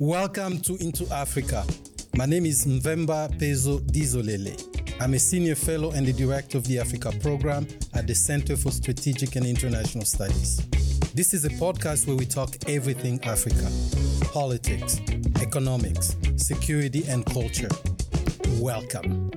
Welcome to Into Africa. My name is Mvemba Pezo Dizolele. I'm a senior fellow and the director of the Africa program at the Center for Strategic and International Studies. This is a podcast where we talk everything Africa politics, economics, security, and culture. Welcome.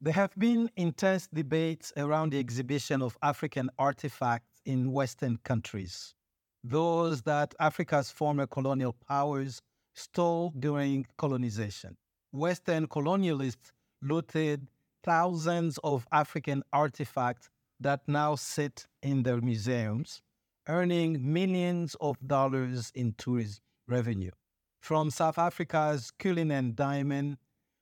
There have been intense debates around the exhibition of African artifacts in Western countries those that Africa's former colonial powers stole during colonization. Western colonialists looted thousands of African artifacts that now sit in their museums, earning millions of dollars in tourism revenue. From South Africa's Cullinan diamond,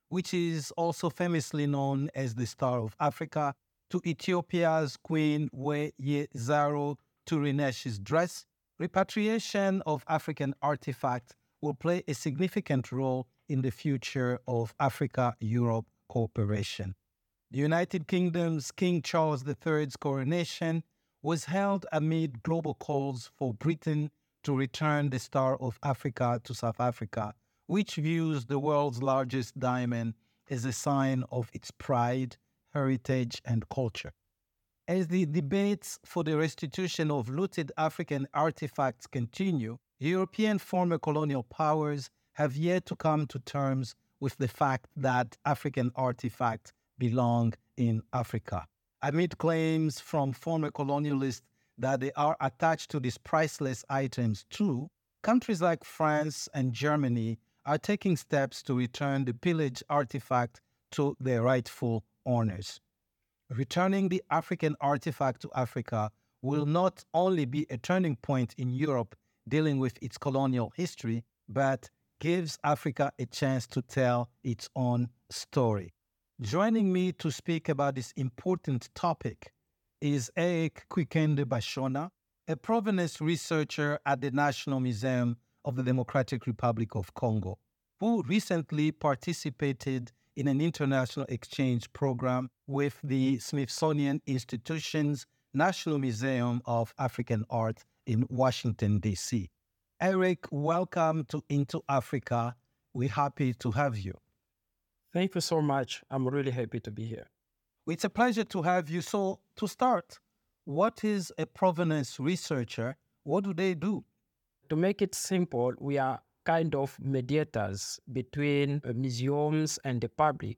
which is also famously known as the Star of Africa, to Ethiopia's Queen Weyezaro Turinesh's dress, repatriation of African artifacts will play a significant role in the future of Africa Europe cooperation. The United Kingdom's King Charles III's coronation was held amid global calls for Britain to return the Star of Africa to South Africa, which views the world's largest diamond as a sign of its pride, heritage, and culture. As the debates for the restitution of looted African artifacts continue, European former colonial powers have yet to come to terms with the fact that African artifacts belong in Africa. Amid claims from former colonialists that they are attached to these priceless items too, countries like France and Germany are taking steps to return the pillaged artifact to their rightful owners returning the African artifact to Africa will not only be a turning point in Europe dealing with its colonial history, but gives Africa a chance to tell its own story. Joining me to speak about this important topic is Eric Kuikende Banshona, a provenance researcher at the National Museum of the Democratic Republic of Congo, who recently participated in an international exchange program with the Smithsonian Institution's National Museum of African Art in Washington, D.C. Eric, welcome to Into Africa. We're happy to have you. Thank you so much. I'm really happy to be here. It's a pleasure to have you. So, to start, what is a provenance researcher? What do they do? To make it simple, we are kind of mediators between uh, museums and the public,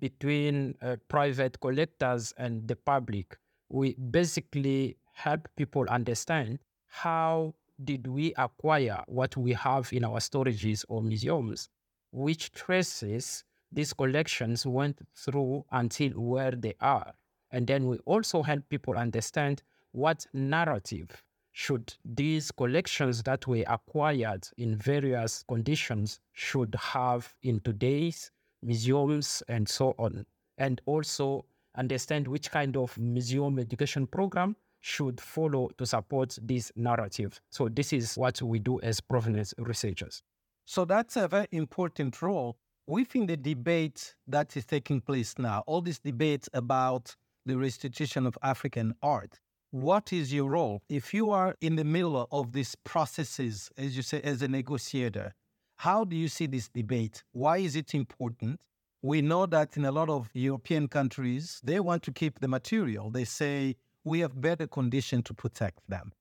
between uh, private collectors and the public. We basically help people understand how did we acquire what we have in our storages or museums, which traces these collections went through until where they are. And then we also help people understand what narrative should these collections that were acquired in various conditions should have in today's museums and so on. And also understand which kind of museum education program should follow to support this narrative. So this is what we do as provenance researchers. So that's a very important role within the debate that is taking place now all these debates about the restitution of african art what is your role? If you are in the middle of these processes, as you say, as a negotiator, how do you see this debate? Why is it important? We know that in a lot of European countries, they want to keep the material. They say, we have better conditions to protect them.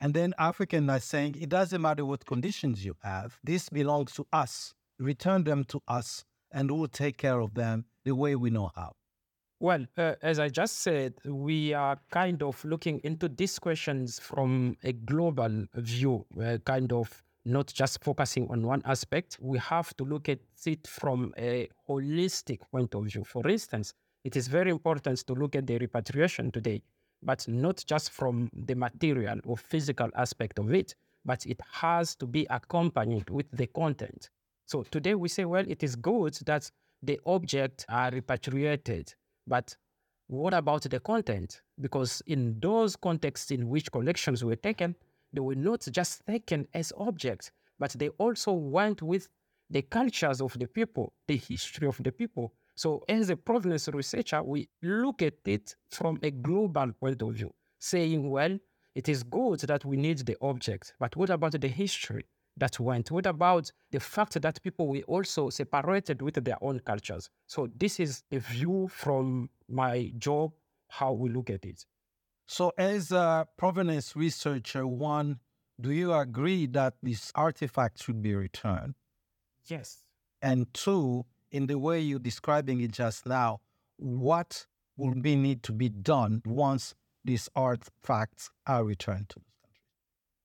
And then Africans are saying, it doesn't matter what conditions you have, this belongs to us. Return them to us, and we'll take care of them the way we know how. Well, uh, as I just said, we are kind of looking into these questions from a global view, uh, kind of not just focusing on one aspect. We have to look at it from a holistic point of view. For instance, it is very important to look at the repatriation today, but not just from the material or physical aspect of it, but it has to be accompanied with the content. So today we say, well, it is good that the objects are repatriated but what about the content? Because in those contexts in which collections were taken, they were not just taken as objects, but they also went with the cultures of the people, the history of the people. So, as a provenance researcher, we look at it from a global point of view, saying, well, it is good that we need the object, but what about the history? That went? What about the fact that people were also separated with their own cultures? So this is a view from my job, how we look at it. So, as a provenance researcher, one, do you agree that this artifact should be returned? Yes. And two, in the way you're describing it just now, what will be need to be done once these artifacts are returned to?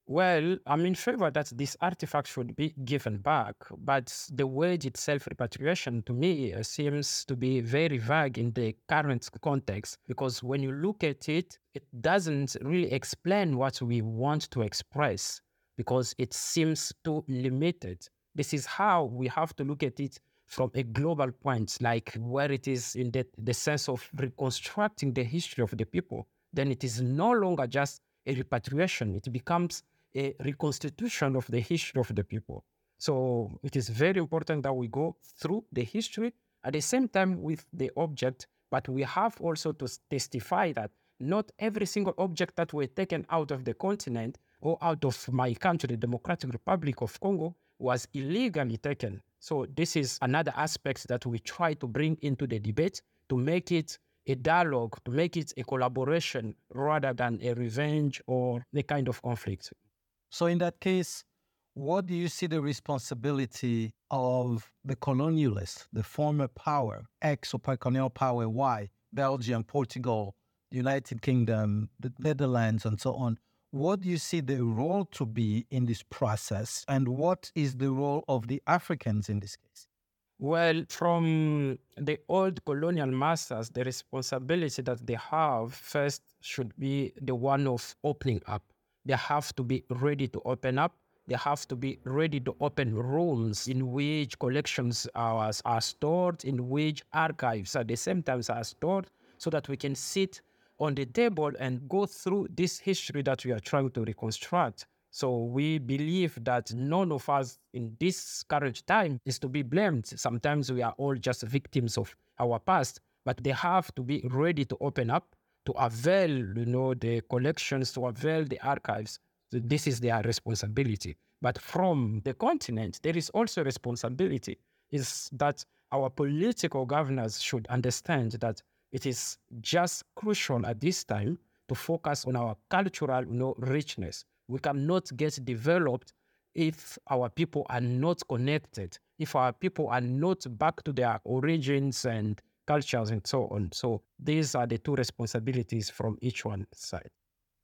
Well, I'm in favor that this artifact should be given back, but the word itself, repatriation, to me seems to be very vague in the current context because when you look at it, it doesn't really explain what we want to express because it seems too limited. This is how we have to look at it from a global point, like where it is in the, the sense of reconstructing the history of the people. Then it is no longer just a repatriation, it becomes a reconstitution of the history of the people. So it is very important that we go through the history at the same time with the object, but we have also to testify that not every single object that were taken out of the continent or out of my country, the Democratic Republic of Congo, was illegally taken. So this is another aspect that we try to bring into the debate to make it a dialogue, to make it a collaboration rather than a revenge or the kind of conflict. So, in that case, what do you see the responsibility of the colonialists, the former power, ex or colonial power Y, Belgium, Portugal, United Kingdom, the Netherlands, and so on? What do you see the role to be in this process? And what is the role of the Africans in this case? Well, from the old colonial masters, the responsibility that they have first should be the one of opening up they have to be ready to open up. They have to be ready to open rooms in which collections are, are stored, in which archives at the same time are stored, so that we can sit on the table and go through this history that we are trying to reconstruct. So we believe that none of us in this current time is to be blamed. Sometimes we are all just victims of our past, but they have to be ready to open up to avail, you know, the collections, to avail the archives. This is their responsibility. But from the continent, there is also responsibility. Is that our political governors should understand that it is just crucial at this time to focus on our cultural you know, richness. We cannot get developed if our people are not connected, if our people are not back to their origins and cultures and so on. So these are the two responsibilities from each one side.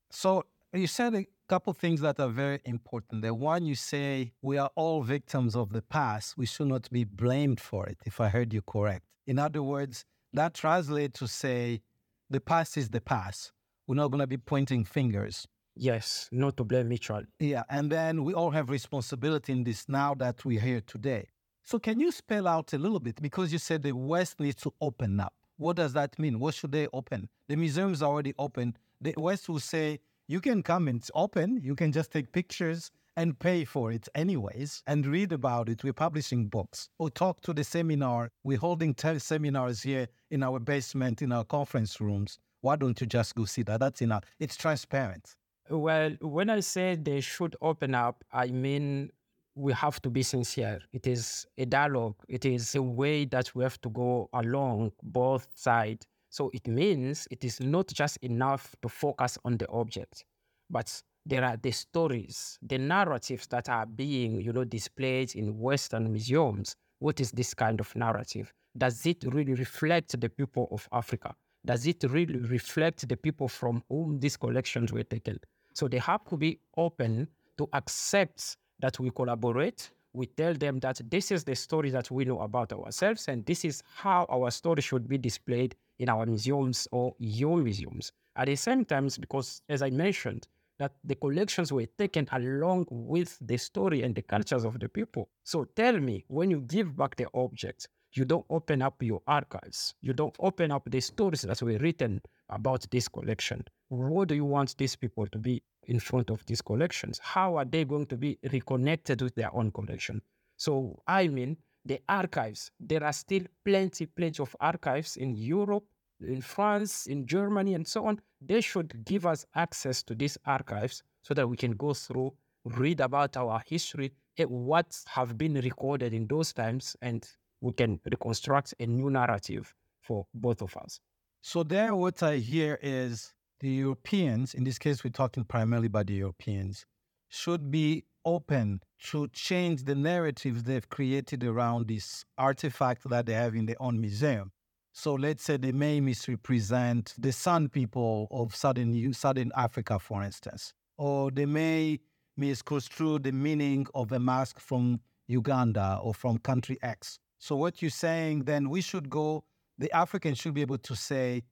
So you said a couple things that are very important. The one you say we are all victims of the past. We should not be blamed for it, if I heard you correct. In other words, that translates to say the past is the past. We're not going to be pointing fingers. Yes, not to blame each other. Yeah, and then we all have responsibility in this now that we're here today. So can you spell out a little bit because you said the West needs to open up. What does that mean? What should they open? The museum's already open. The West will say you can come and it's open. You can just take pictures and pay for it anyways and read about it. We're publishing books or talk to the seminar. We're holding seminars here in our basement, in our conference rooms. Why don't you just go see that? That's enough. It's transparent. Well, when I say they should open up, I mean we have to be sincere. It is a dialogue. It is a way that we have to go along both sides. So it means it is not just enough to focus on the object, but there are the stories, the narratives that are being, you know, displayed in Western museums. What is this kind of narrative? Does it really reflect the people of Africa? Does it really reflect the people from whom these collections were taken? So they have to be open to accept that we collaborate. We tell them that this is the story that we know about ourselves, and this is how our story should be displayed in our museums or your museums. At the same time, because as I mentioned, that the collections were taken along with the story and the cultures of the people. So tell me, when you give back the objects, you don't open up your archives. You don't open up the stories that were written about this collection. What do you want these people to be in front of these collections? How are they going to be reconnected with their own collection? So, I mean, the archives, there are still plenty, plenty of archives in Europe, in France, in Germany, and so on. They should give us access to these archives so that we can go through, read about our history, eh, what have been recorded in those times and we can reconstruct a new narrative for both of us. So there what I hear is the Europeans, in this case we're talking primarily about the Europeans, should be open to change the narratives they've created around this artifact that they have in their own museum. So let's say they may misrepresent the San people of southern southern Africa, for instance, or they may misconstrue the meaning of a mask from Uganda or from country X. So what you're saying, then we should go. The Africans should be able to say,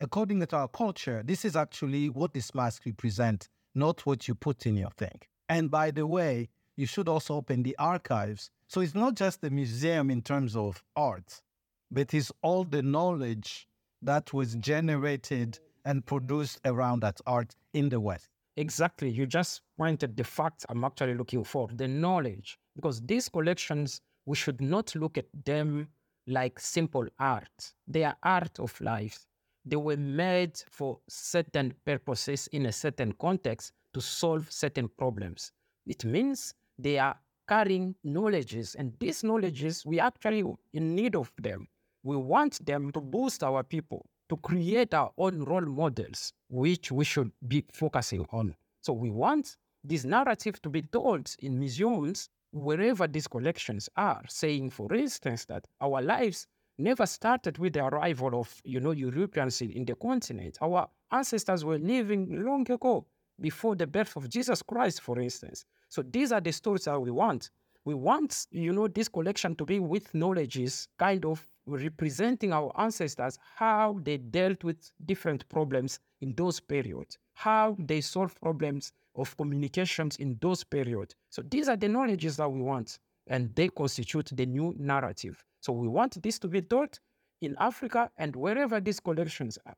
according to our culture, this is actually what this mask represents, not what you put in your thing. And by the way, you should also open the archives. So it's not just the museum in terms of art, but it's all the knowledge that was generated and produced around that art in the West. Exactly. You just pointed the facts I'm actually looking for the knowledge. Because these collections, we should not look at them like simple art. They are art of life. They were made for certain purposes in a certain context to solve certain problems. It means they are carrying knowledges, and these knowledges, we actually in need of them. We want them to boost our people, to create our own role models, which we should be focusing on. So we want this narrative to be told in museums wherever these collections are, saying, for instance, that our lives never started with the arrival of, you know, Europeans in the continent. Our ancestors were living long ago, before the birth of Jesus Christ, for instance. So these are the stories that we want. We want, you know, this collection to be with knowledges, kind of representing our ancestors, how they dealt with different problems in those periods, how they solve problems of communications in those periods. So these are the knowledges that we want, and they constitute the new narrative. So we want this to be taught in Africa and wherever these collections are.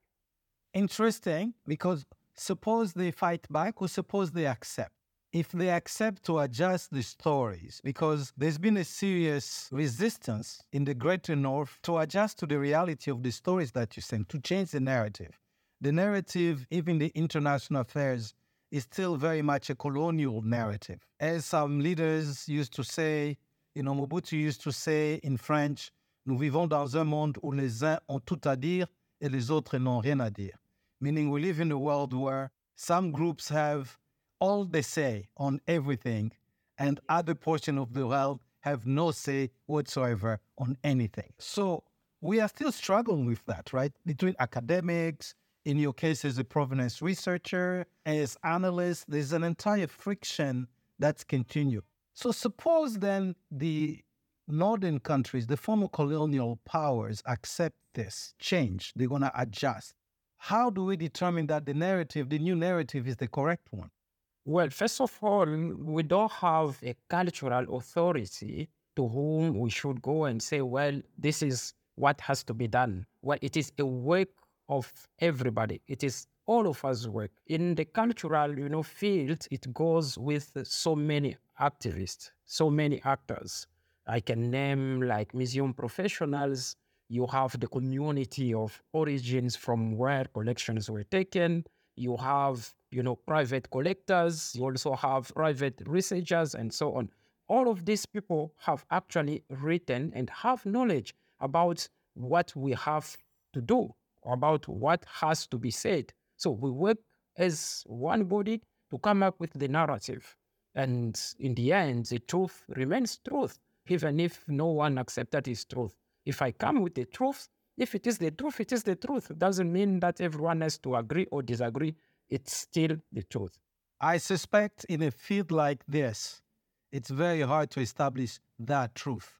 Interesting, because suppose they fight back or suppose they accept if they accept to adjust the stories, because there's been a serious resistance in the greater north to adjust to the reality of the stories that you send, to change the narrative. The narrative, even the international affairs, is still very much a colonial narrative. As some leaders used to say, you know, Mobutu used to say in French, nous vivons dans un monde où les uns ont tout à dire et les autres n'ont rien à dire. Meaning we live in a world where some groups have all they say on everything, and other portion of the world have no say whatsoever on anything. So we are still struggling with that, right? Between academics, in your case as a provenance researcher, as analyst, there's an entire friction that's continued. So suppose then the northern countries, the former colonial powers, accept this change, they're going to adjust. How do we determine that the narrative, the new narrative, is the correct one? Well, first of all, we don't have a cultural authority to whom we should go and say, well, this is what has to be done. Well, it is a work of everybody. It is all of us work. In the cultural, you know, field, it goes with so many activists, so many actors. I can name like museum professionals. You have the community of origins from where collections were taken. You have you know, private collectors, you also have private researchers, and so on. All of these people have actually written and have knowledge about what we have to do, about what has to be said. So we work as one body to come up with the narrative. And in the end, the truth remains truth, even if no one accepts that is truth. If I come with the truth, if it is the truth, it is the truth. It doesn't mean that everyone has to agree or disagree it's still the truth. I suspect in a field like this, it's very hard to establish that truth.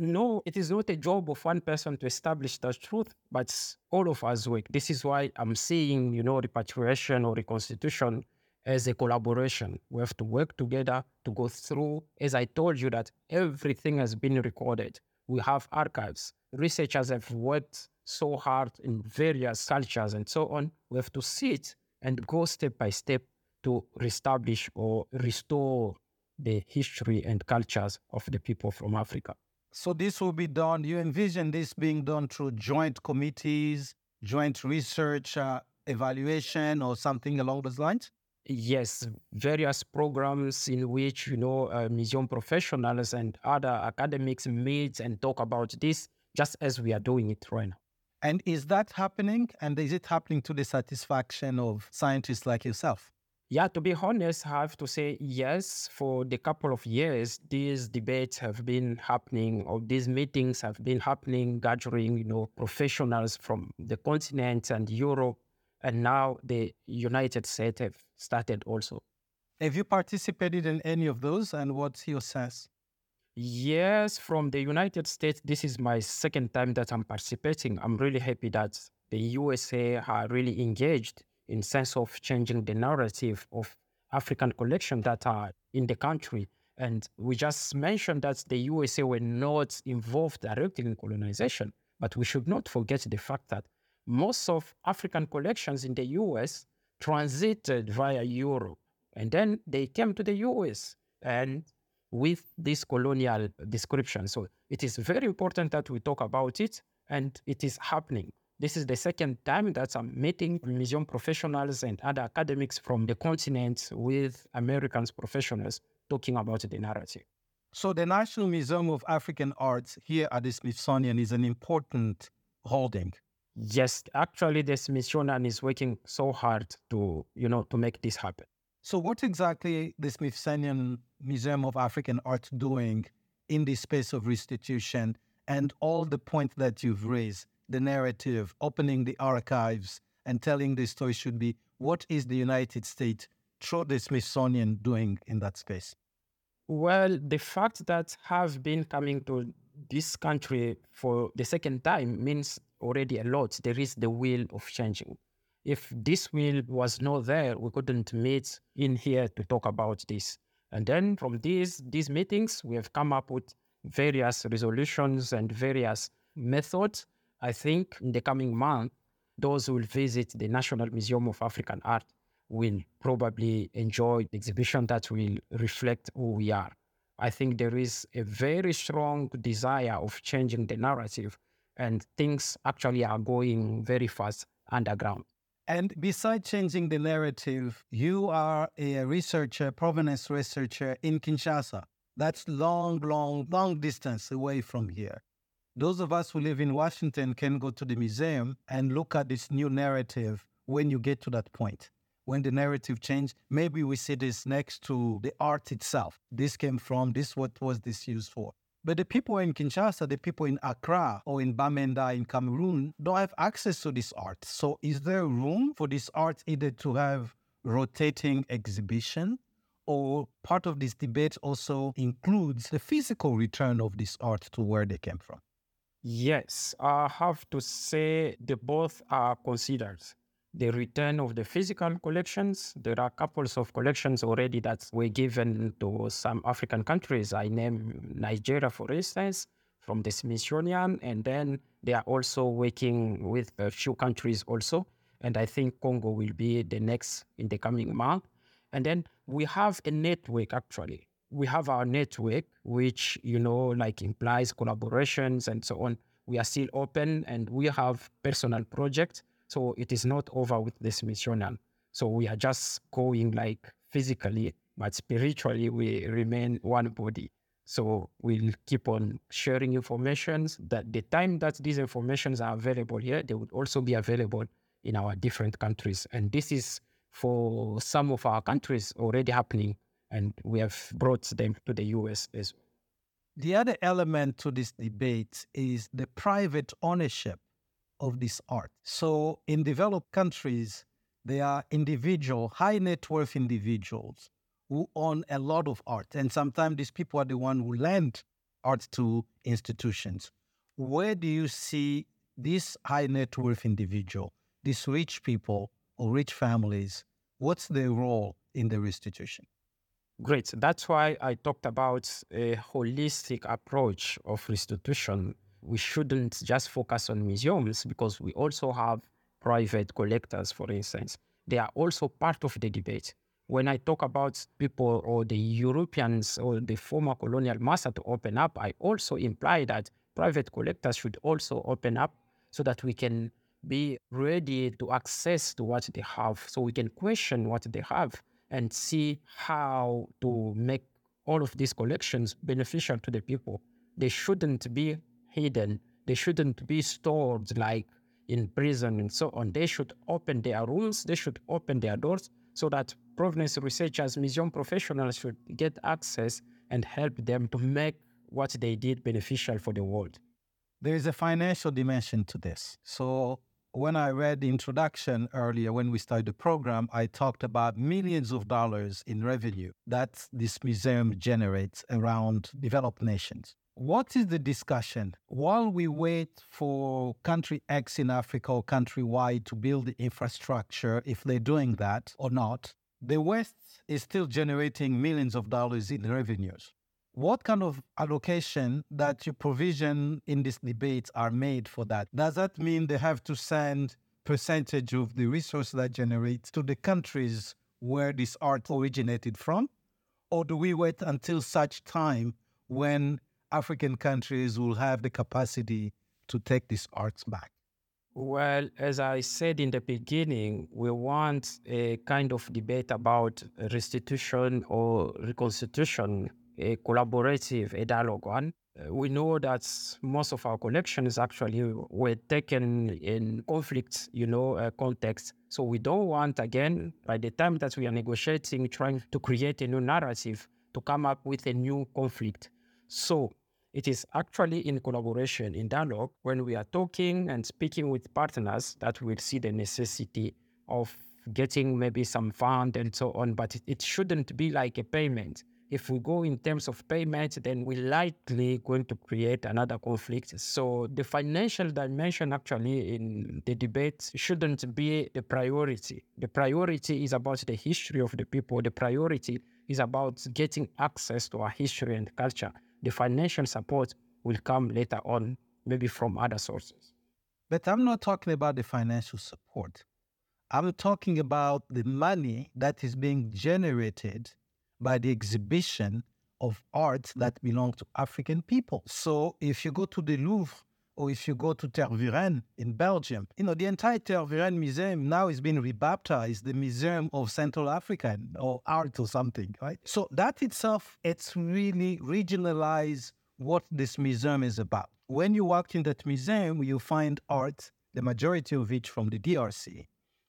No, it is not a job of one person to establish the truth, but all of us work. This is why I'm seeing, you know, repatriation or reconstitution as a collaboration. We have to work together to go through. As I told you, that everything has been recorded. We have archives. Researchers have worked so hard in various cultures and so on. We have to sit and go step by step to reestablish or restore the history and cultures of the people from Africa. So this will be done. You envision this being done through joint committees, joint research, uh, evaluation, or something along those lines? Yes, various programs in which, you know, uh, museum professionals and other academics meet and talk about this, just as we are doing it right now. And is that happening? And is it happening to the satisfaction of scientists like yourself? Yeah, to be honest, I have to say yes. For the couple of years, these debates have been happening, or these meetings have been happening, gathering, you know, professionals from the continent and Europe, and now the United States have started also. Have you participated in any of those, and what's your sense? Yes, from the United States, this is my second time that I'm participating. I'm really happy that the USA are really engaged in sense of changing the narrative of African collections that are in the country. And we just mentioned that the USA were not involved directly in colonization, but we should not forget the fact that most of African collections in the US transited via Europe, and then they came to the US and with this colonial description. So it is very important that we talk about it, and it is happening. This is the second time that I'm meeting museum professionals and other academics from the continent with Americans professionals talking about the narrative. So, the National Museum of African Arts here at the Smithsonian is an important holding. Yes, actually, the Smithsonian is working so hard to, you know, to make this happen. So, what exactly the Smithsonian Museum of African Arts doing in the space of restitution and all the points that you've raised? The narrative, opening the archives, and telling the story should be what is the United States through the Smithsonian doing in that space? Well, the fact that have been coming to this country for the second time means already a lot. There is the will of changing. If this will was not there, we couldn't meet in here to talk about this. And then from these these meetings, we have come up with various resolutions and various methods I think in the coming month, those who will visit the National Museum of African Art will probably enjoy the exhibition that will reflect who we are. I think there is a very strong desire of changing the narrative, and things actually are going very fast underground. And besides changing the narrative, you are a researcher, provenance researcher in Kinshasa. That's long, long, long distance away from here. Those of us who live in Washington can go to the museum and look at this new narrative when you get to that point. When the narrative changed, maybe we see this next to the art itself. This came from this, what was this used for? But the people in Kinshasa, the people in Accra or in Bamenda in Cameroon don't have access to this art. So is there room for this art either to have rotating exhibition or part of this debate also includes the physical return of this art to where they came from? Yes, I have to say they both are considered. The return of the physical collections, there are couples of collections already that were given to some African countries. I name Nigeria, for instance, from the Smithsonian, and then they are also working with a few countries also. And I think Congo will be the next in the coming month. And then we have a network actually we have our network, which, you know, like implies collaborations and so on. We are still open and we have personal projects. So it is not over with the Smithsonian. So we are just going like physically, but spiritually we remain one body. So we'll keep on sharing information that the time that these informations are available here, they would also be available in our different countries. And this is for some of our countries already happening and we have brought them to the US as well. The other element to this debate is the private ownership of this art. So, in developed countries, there are individual, high net worth individuals who own a lot of art. And sometimes these people are the one who lend art to institutions. Where do you see this high net worth individual, these rich people or rich families, what's their role in the restitution? Great. That's why I talked about a holistic approach of restitution. We shouldn't just focus on museums because we also have private collectors, for instance. They are also part of the debate. When I talk about people or the Europeans or the former colonial master to open up, I also imply that private collectors should also open up so that we can be ready to access to what they have, so we can question what they have and see how to make all of these collections beneficial to the people. They shouldn't be hidden. They shouldn't be stored like in prison and so on. They should open their rooms, they should open their doors so that provenance researchers, museum professionals should get access and help them to make what they did beneficial for the world. There is a financial dimension to this. So when I read the introduction earlier, when we started the program, I talked about millions of dollars in revenue that this museum generates around developed nations. What is the discussion while we wait for country X in Africa or country Y to build the infrastructure, if they're doing that or not? The West is still generating millions of dollars in revenues. What kind of allocation that you provision in these debates are made for that? Does that mean they have to send percentage of the resource that generates to the countries where this art originated from? Or do we wait until such time when African countries will have the capacity to take these arts back? Well, as I said in the beginning, we want a kind of debate about restitution or reconstitution, a collaborative, a dialogue one. Uh, we know that most of our collections actually were taken in conflict, you know, uh, context. So we don't want, again, by the time that we are negotiating, trying to create a new narrative, to come up with a new conflict. So it is actually in collaboration, in dialogue, when we are talking and speaking with partners that we'll see the necessity of getting maybe some fund and so on. But it, it shouldn't be like a payment. If we go in terms of payment, then we're likely going to create another conflict. So the financial dimension actually in the debate shouldn't be the priority. The priority is about the history of the people. The priority is about getting access to our history and culture the financial support will come later on, maybe from other sources. But I'm not talking about the financial support. I'm talking about the money that is being generated by the exhibition of art that belong to African people. So if you go to the Louvre or if you go to Tervuren in Belgium, you know, the entire Tervuren Museum now is being rebaptized the Museum of Central African or art or something, right? So that itself, it's really regionalized what this museum is about. When you walk in that museum, you find art, the majority of it from the DRC,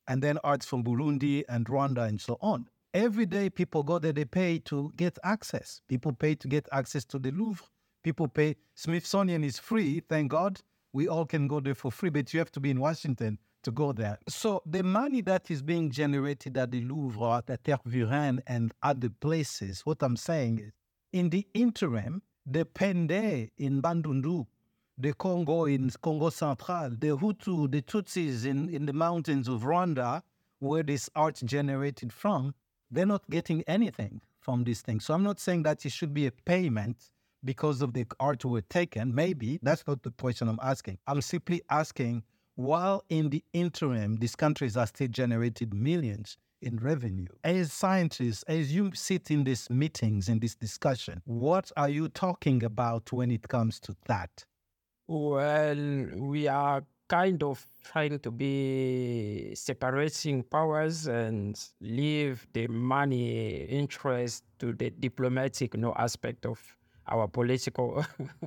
and then arts from Burundi and Rwanda and so on. Every day people go there, they pay to get access. People pay to get access to the Louvre people pay. Smithsonian is free, thank God. We all can go there for free, but you have to be in Washington to go there. So the money that is being generated at the Louvre, at the Tervuren, and other places, what I'm saying is, in the interim, the Pende in Bandundu, the Congo in Congo Central, the Hutu, the Tutsis in, in the mountains of Rwanda, where this art generated from, they're not getting anything from these things. So I'm not saying that it should be a payment because of the art were taken. Maybe that's not the question I'm asking. I'm simply asking while in the interim, these countries are still generating millions in revenue. As scientists, as you sit in these meetings, in this discussion, what are you talking about when it comes to that? Well, we are kind of trying to be separating powers and leave the money interest to the diplomatic you know, aspect of our political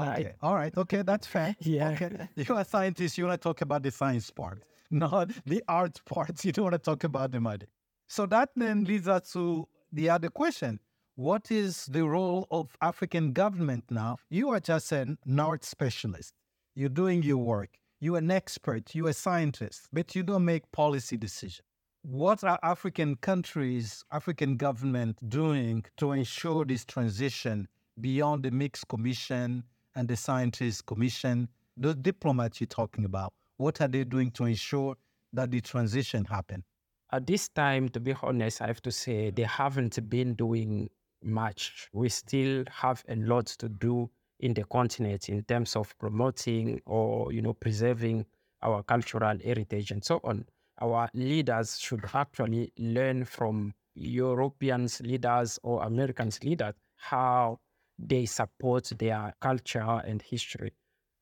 Okay. All right. Okay, that's fair. Yeah. Okay. You're a scientist. You want to talk about the science part, not the art part. You don't want to talk about the money. So that then leads us to the other question. What is the role of African government now? You are just an art specialist. You're doing your work. You're an expert. You're a scientist, but you don't make policy decisions. What are African countries, African government doing to ensure this transition beyond the mixed commission and the scientists commission, the diplomats you're talking about, what are they doing to ensure that the transition happen? At this time, to be honest, I have to say they haven't been doing much. We still have a lot to do in the continent in terms of promoting or you know preserving our cultural heritage and so on. Our leaders should actually learn from Europeans leaders or Americans leaders how they support their culture and history.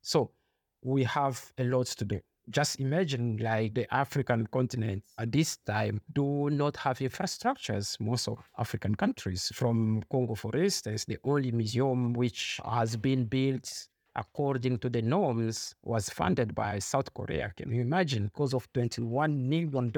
So we have a lot to do. Just imagine like the African continent at this time do not have infrastructures. Most of African countries, from Congo, for instance, the only museum which has been built according to the norms was funded by South Korea. Can you imagine? Because of $21 million,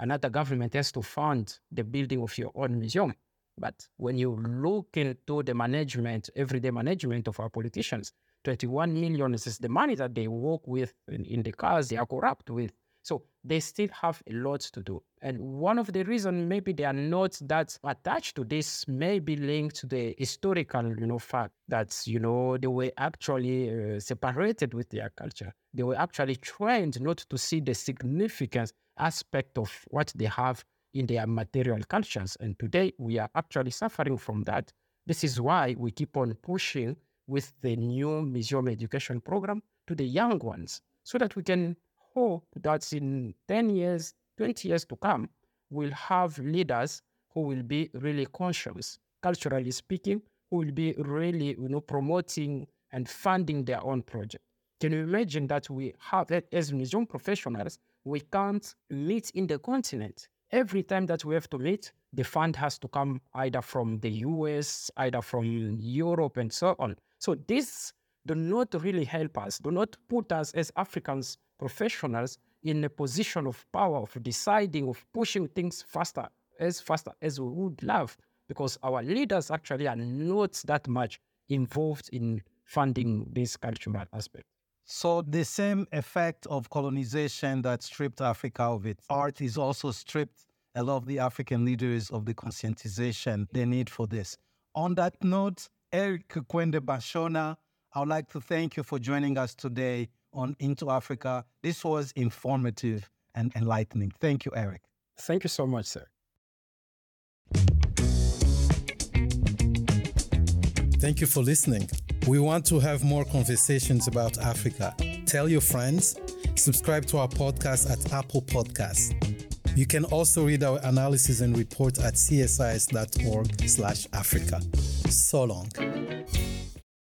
another government has to fund the building of your own museum. But when you look into the management, everyday management of our politicians, 21 million is the money that they work with in, in the cars they are corrupt with. So they still have a lot to do. And one of the reasons maybe they are not that attached to this may be linked to the historical, you know, fact that, you know, they were actually uh, separated with their culture. They were actually trained not to see the significance aspect of what they have in their material cultures. And today we are actually suffering from that. This is why we keep on pushing with the new museum education program to the young ones so that we can hope that in 10 years, 20 years to come, we'll have leaders who will be really conscious, culturally speaking, who will be really you know, promoting and funding their own project. Can you imagine that we have, as museum professionals, we can't meet in the continent. Every time that we have to meet, the fund has to come either from the US, either from Europe, and so on. So this do not really help us, do not put us as Africans professionals in a position of power, of deciding, of pushing things faster, as faster as we would love, because our leaders actually are not that much involved in funding this cultural aspect. So the same effect of colonization that stripped Africa of its art is also stripped a lot of the African leaders of the conscientization they need for this. On that note, Eric Kwende Banshona, I would like to thank you for joining us today on Into Africa. This was informative and enlightening. Thank you, Eric. Thank you so much, sir. Thank you for listening. We want to have more conversations about Africa. Tell your friends, subscribe to our podcast at Apple Podcasts. You can also read our analysis and report at csis.org/africa. So long.